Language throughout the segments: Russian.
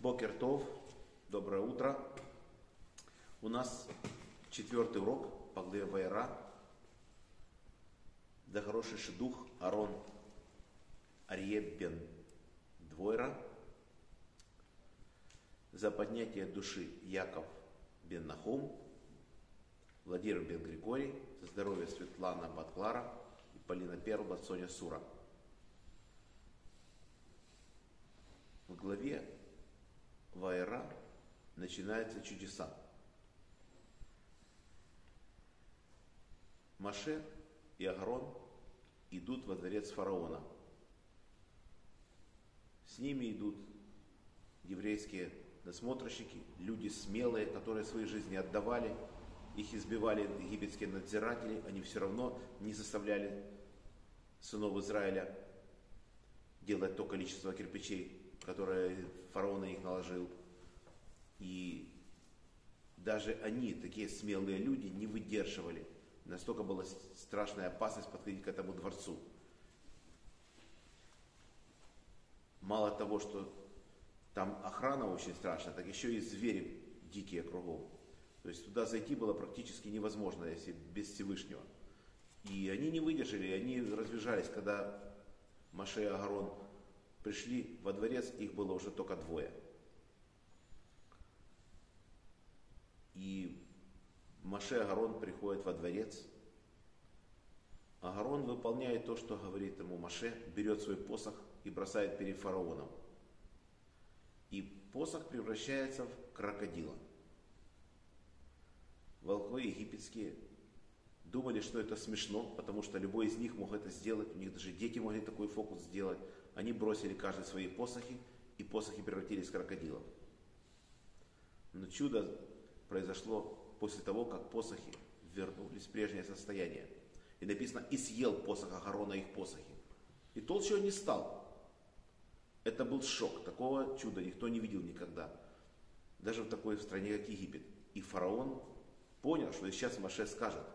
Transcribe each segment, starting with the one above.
Бокертов, доброе утро. У нас четвертый урок по главе Вайра. Да хороший шедух Арон Арье бен Двойра. За поднятие души Яков бен Нахум. Владимир бен Григорий. За здоровье Светлана Батклара и Полина Перла, Соня Сура. В главе Вайра начинаются чудеса. Маше и Агарон идут во дворец фараона. С ними идут еврейские насмотрщики, люди смелые, которые свои жизни отдавали, их избивали египетские надзиратели, они все равно не заставляли сынов Израиля делать то количество кирпичей, которое фараон на них наложил. И даже они, такие смелые люди, не выдерживали. Настолько была страшная опасность подходить к этому дворцу. Мало того, что там охрана очень страшная, так еще и звери дикие кругом. То есть туда зайти было практически невозможно, если без Всевышнего. И они не выдержали, они разбежались, когда Маше и Агарон пришли во дворец, их было уже только двое. И Маше Агарон приходит во дворец. Агарон выполняет то, что говорит ему Маше, берет свой посох и бросает перед фараоном. И посох превращается в крокодила. Волхвы египетские думали, что это смешно, потому что любой из них мог это сделать, у них даже дети могли такой фокус сделать. Они бросили каждый свои посохи, и посохи превратились в крокодилов. Но чудо произошло после того, как посохи вернулись в прежнее состояние. И написано, и съел посох Агарона их посохи. И толще он не стал. Это был шок. Такого чуда никто не видел никогда. Даже в такой стране, как Египет. И фараон понял, что сейчас Маше скажет,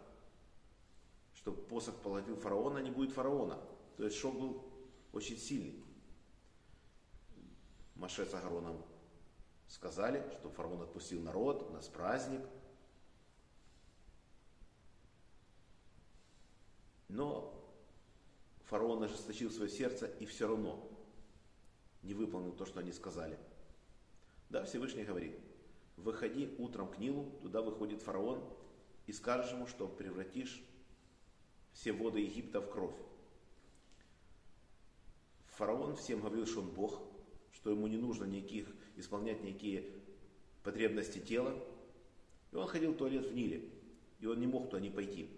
что посох положил фараона, не будет фараона. То есть шок был очень сильный. Маше с Агароном сказали, что фараон отпустил народ, у нас праздник. Но фараон ожесточил свое сердце и все равно не выполнил то, что они сказали. Да, Всевышний говорит, выходи утром к Нилу, туда выходит фараон, и скажешь ему, что превратишь все воды Египта в кровь. Фараон всем говорил, что он Бог, что ему не нужно никаких, исполнять никакие потребности тела. И он ходил в туалет в Ниле, и он не мог туда не пойти.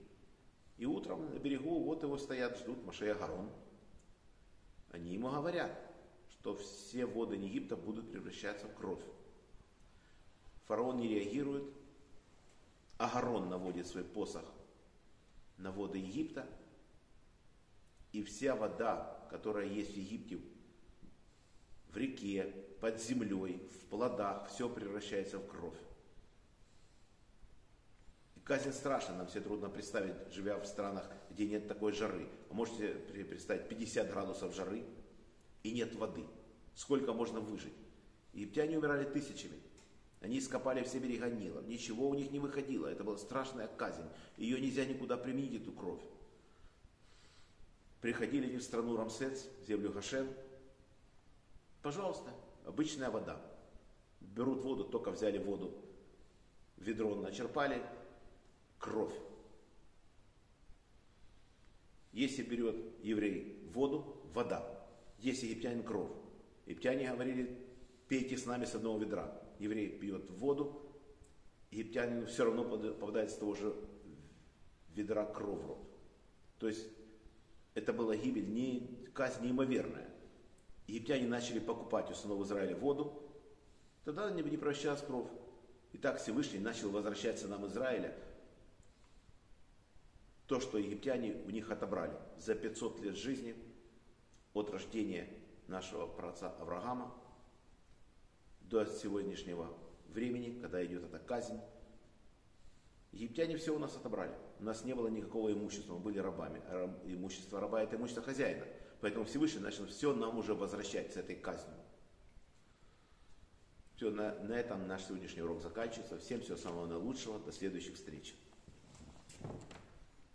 И утром на берегу вот его стоят, ждут Машея Гарон. Они ему говорят, что все воды Египта будут превращаться в кровь. Фараон не реагирует, Агарон наводит свой посох на воды Египта, и вся вода, которая есть в Египте, в реке, под землей, в плодах, все превращается в кровь. И казнь страшна, нам все трудно представить, живя в странах, где нет такой жары. Вы можете представить 50 градусов жары и нет воды. Сколько можно выжить? Египтяне умирали тысячами. Они ископали все берега Нила. Ничего у них не выходило. Это была страшная казнь. Ее нельзя никуда применить, эту кровь. Приходили они в страну Рамсец, землю Хашем. Пожалуйста, обычная вода. Берут воду, только взяли воду, ведро начерпали, кровь. Если берет еврей воду, вода. Если египтянин кровь. Египтяне говорили, пейте с нами с одного ведра. Еврей пьет воду, египтянину все равно попадает с того же ведра кровь в рот. То есть это была гибель, не, казнь неимоверная. Египтяне начали покупать у сынов Израиля воду, тогда не, не превращалась кровь. И так Всевышний начал возвращать нам Израиля то, что египтяне у них отобрали за 500 лет жизни от рождения нашего праотца Авраама до сегодняшнего времени, когда идет эта казнь. Египтяне все у нас отобрали. У нас не было никакого имущества, мы были рабами. Имущество раба – это имущество хозяина. Поэтому Всевышний начал все нам уже возвращать с этой казнью. Все, на, на этом наш сегодняшний урок заканчивается. Всем всего самого наилучшего. До следующих встреч.